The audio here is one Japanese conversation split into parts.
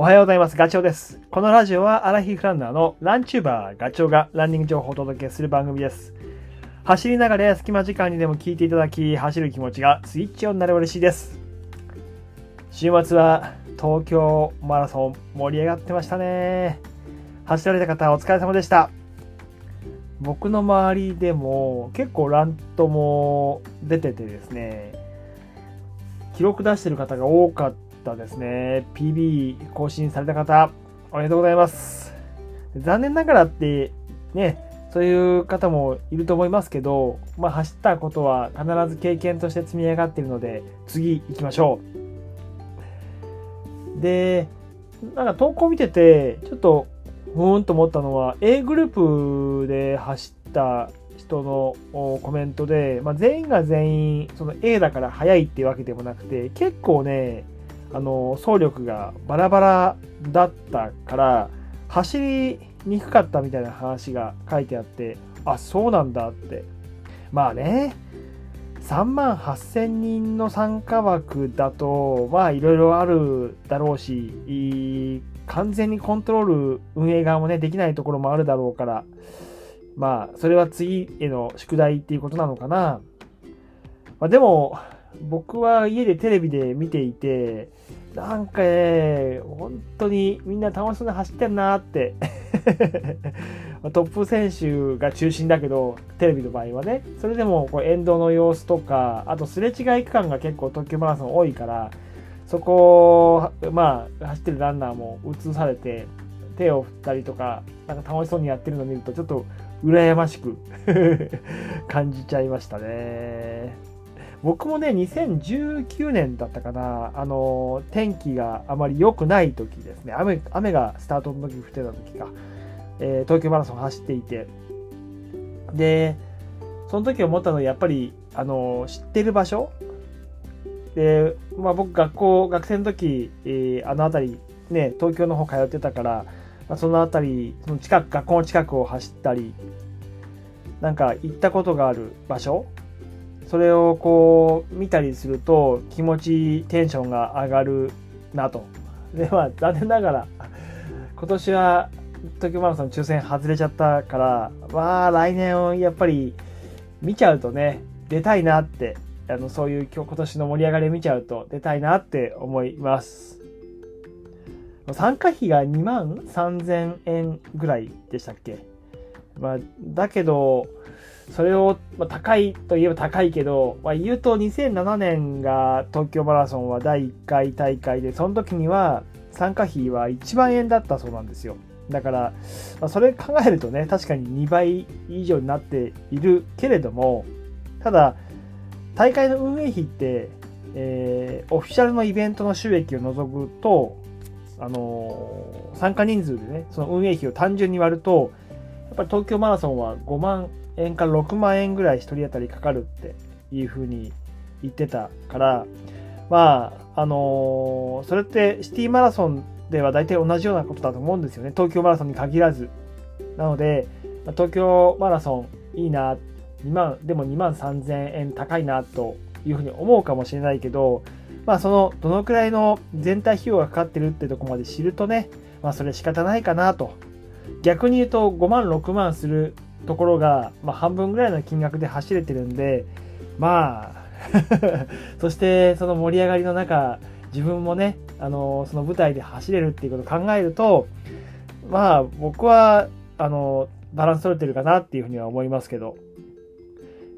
おはようございます。ガチョウです。このラジオはアラヒフランナーのランチューバーガチョウがランニング情報をお届けする番組です。走りながら隙間時間にでも聞いていただき、走る気持ちがスイッチオンになれば嬉しいです。週末は東京マラソン盛り上がってましたね。走られた方お疲れ様でした。僕の周りでも結構ラントも出ててですね、記録出してる方が多かったたですね。PB 更新された方、おめでとうございます。残念ながらって、ね、そういう方もいると思いますけど、まあ、走ったことは必ず経験として積み上がっているので、次行きましょう。で、なんか投稿見てて、ちょっと、ふーんと思ったのは、A グループで走った人のコメントで、まあ、全員が全員その A だから速いっていうわけでもなくて結構ねあの走力がバラバラだったから走りにくかったみたいな話が書いてあってあそうなんだってまあね3万8000人の参加枠だとまあいろいろあるだろうし完全にコントロール運営側もねできないところもあるだろうからまあ、それは次への宿題っていうことなのかな。まあ、でも、僕は家でテレビで見ていて、なんかね、本当にみんな楽しそうに走ってんなって。トップ選手が中心だけど、テレビの場合はね、それでもこう沿道の様子とか、あとすれ違い区間が結構東京マラソン多いから、そこを、まあ、走ってるランナーも映されて、手を振ったりとか、なんか楽しそうにやってるのを見ると、ちょっと羨ましく 感じちゃいましたね。僕もね、2019年だったかな、あの、天気があまり良くない時ですね、雨雨がスタートの時降ってた時か、えー、東京マラソン走っていて、で、その時思ったのは、やっぱり、あの、知ってる場所。で、まあ僕、学校、学生の時、えー、あの辺り、ね、東京の方通ってたから、まあ、その辺り、その近く、学校の近くを走ったり、なんか行ったことがある場所、それをこう見たりすると気持ち、テンションが上がるなと。で、まあ残念ながら、今年は東京マラソン抽選外れちゃったから、まあ来年をやっぱり見ちゃうとね、出たいなって、あのそういう今日今年の盛り上がり見ちゃうと出たいなって思います。参加費が2万3000円ぐらいでしたっけ、まあ、だけど、それを、まあ、高いといえば高いけど、まあ、言うと2007年が東京マラソンは第1回大会で、その時には参加費は1万円だったそうなんですよ。だから、まあ、それ考えるとね、確かに2倍以上になっているけれども、ただ、大会の運営費って、えー、オフィシャルのイベントの収益を除くと、あのー、参加人数でね、その運営費を単純に割ると、やっぱり東京マラソンは5万円から6万円ぐらい1人当たりかかるっていうふうに言ってたから、まあ、あのー、それってシティマラソンでは大体同じようなことだと思うんですよね。東京マラソンに限らず。なので、東京マラソンいいな、2万、でも2万3000円高いなというふうに思うかもしれないけど、まあそのどのくらいの全体費用がかかってるってとこまで知るとね、まあそれ仕方ないかなと。逆に言うと5万6万するところが、まあ、半分ぐらいの金額で走れてるんで、まあ そしてその盛り上がりの中、自分もね、あのその舞台で走れるっていうことを考えると、まあ僕は、あのバランス取れてるかなっていうふうには思いますけど、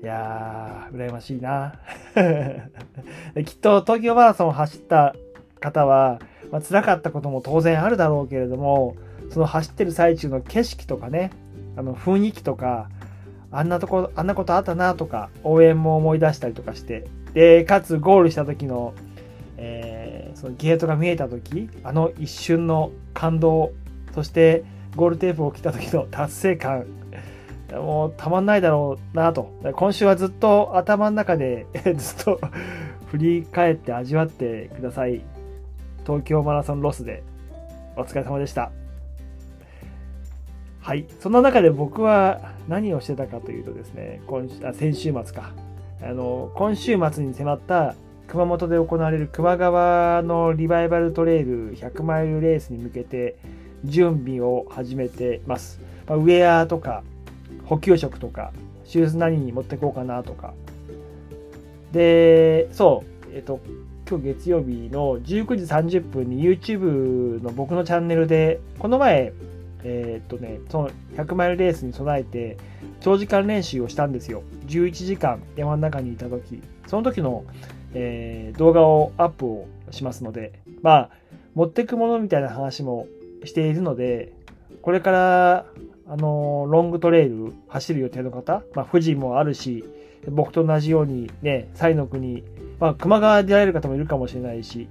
いやー、羨ましいな。きっと東京マラソンを走った方は、まあ、辛かったことも当然あるだろうけれども、その走ってる最中の景色とかね、あの雰囲気とか、あんなとこ、あんなことあったなとか、応援も思い出したりとかして、で、かつゴールした時の、えー、そのゲートが見えた時、あの一瞬の感動、そしてゴールテープを切った時の達成感、もうたまんないだろうなと。今週はずっと頭の中で ずっと 振り返って味わってください。東京マラソンロスでお疲れ様でした。はい。そんな中で僕は何をしてたかというとですね、今あ先週末か。あの、今週末に迫った熊本で行われる球磨川のリバイバルトレイル100マイルレースに向けて準備を始めてます。まあ、ウェアとか補給食とかシューズ何に持ってこうかなとか。で、そう、えっと、今日月曜日の19時30分に YouTube の僕のチャンネルで、この前、えー、っとね、その100マイルレースに備えて長時間練習をしたんですよ。11時間山の中にいた時。その時の、えー、動画をアップをしますので、まあ、持ってくものみたいな話もしているので、これからあのロングトレイル走る予定の方、まあ、富士もあるし、僕と同じようにね、西の国、まあ、熊川で出られる方もいるかもしれないし、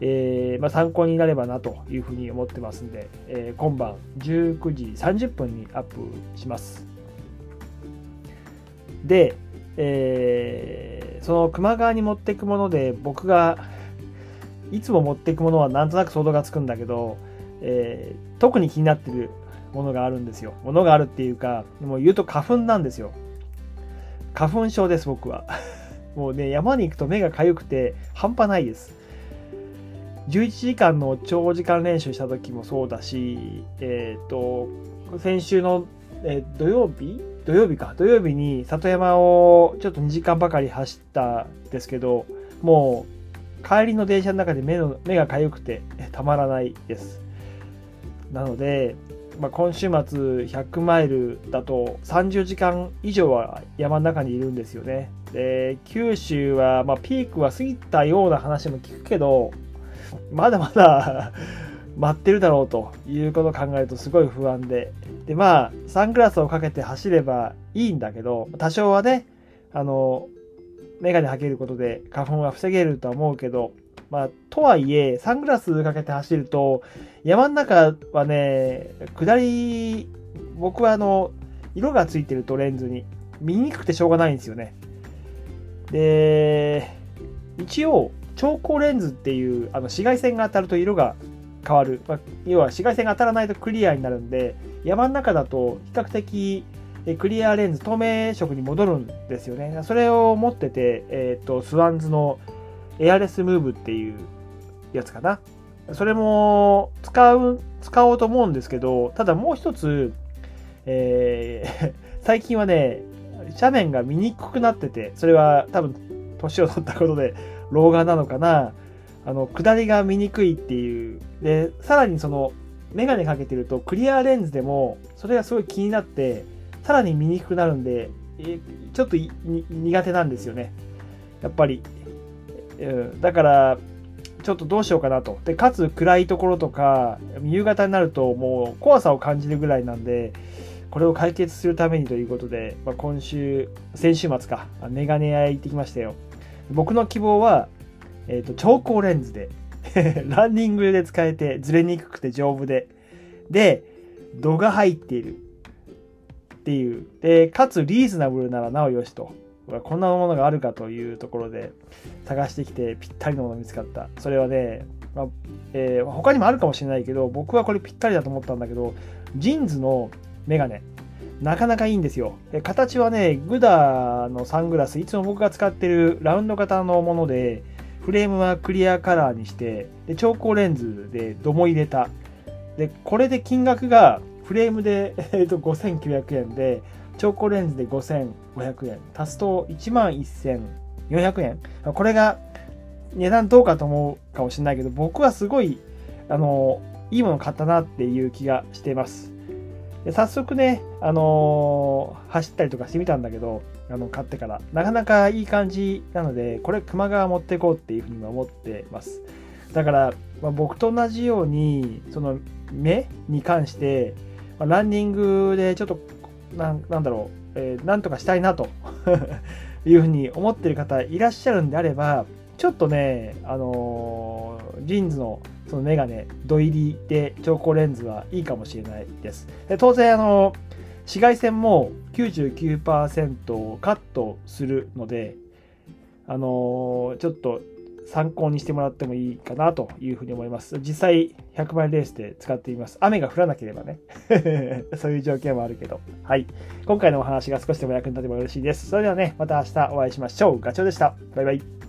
えー、まあ、参考になればなというふうに思ってますんで、えー、今晩19時30分にアップします。で、えー、その熊川に持っていくもので僕がいつも持っていくものはなんとなく想像がつくんだけど、えー、特に気になってるものがあるんですよ。ものがあるっていうか、もう言うと花粉なんですよ。花粉症です、僕は。もうね、山に行くと目が痒くて半端ないです。11時間の長時間練習した時もそうだし、えっ、ー、と、先週の、えー、土曜日？土曜日か。土曜日に里山をちょっと2時間ばかり走ったんですけど、もう帰りの電車の中で目の目が痒くてたまらないです。なので、まあ、今週末100マイルだと30時間以上は山の中にいるんですよね。で九州は、まあ、ピークは過ぎたような話も聞くけどまだまだ 待ってるだろうということを考えるとすごい不安ででまあサングラスをかけて走ればいいんだけど多少はねあの眼鏡かけることで花粉は防げるとは思うけどまあ、とはいえ、サングラスかけて走ると、山の中はね、下り、僕はあの、色がついてるとレンズに、見にくくてしょうがないんですよね。で、一応、調光レンズっていう、あの、紫外線が当たると色が変わる。まあ、要は紫外線が当たらないとクリアになるんで、山の中だと比較的クリアレンズ、透明色に戻るんですよね。それを持ってて、えっ、ー、と、スワンズのエアレスムーブっていうやつかな。それも使う、使おうと思うんですけど、ただもう一つ、えー、最近はね、斜面が見にくくなってて、それは多分年を取ったことで老眼なのかな？あの、下りが見にくいっていう。で、さらにその、メガネかけてるとクリアレンズでも、それがすごい気になって、さらに見にくくなるんで、ちょっと苦手なんですよね。やっぱり。うん、だからちょっとどうしようかなとでかつ暗いところとか夕方になるともう怖さを感じるぐらいなんでこれを解決するためにということで、まあ、今週先週末かメガネ屋行ってきましたよ僕の希望は、えーと、超光レンズで ランニングで使えてずれにくくて丈夫でで度が入っているっていう。でかつリーズナブルならなおよしと。こんなものがあるかというところで探してきてぴったりのもの見つかった。それはね、まあ、えー、他にもあるかもしれないけど、僕はこれぴったりだと思ったんだけど、JINSのメガネ、なかなかいいんですよ。形はね、 goodrのサングラス、いつも僕が使ってるラウンド型のもので、フレームはクリアカラーにして、で調光レンズで度も入れた。で、これで金額がフレームで、えー、と5900円で、調光レンズで5500円。足すと11400円。これが値段どうかと思うかもしれないけど、僕はすごい、あの、いいもの買ったなっていう気がしています。で早速ね、あのー、走ったりとかしてみたんだけど、あの、買ってから。なかなかいい感じなので、これ、熊川持っていこうっていうふうに思ってます。だから、まあ、僕と同じように、その、目に関して、まあ、ランニングでちょっとなんなんだろう、えー、なんとかしたいなと いうふうに思ってる方いらっしゃるんであれば、ちょっとね、あのー、 JINSのそのメガネ、度入りで調光レンズはいいかもしれないです。で当然、あのー、紫外線も99%をカットするので、あのー、ちょっと参考にしてもらってもいいかなというふうに思います。実際100マイルレースで使っています。雨が降らなければね。そういう条件もあるけど。はい。今回のお話が少しでも役に立てば嬉しいです。それではね、また明日お会いしましょう。ガチョウでした。バイバイ。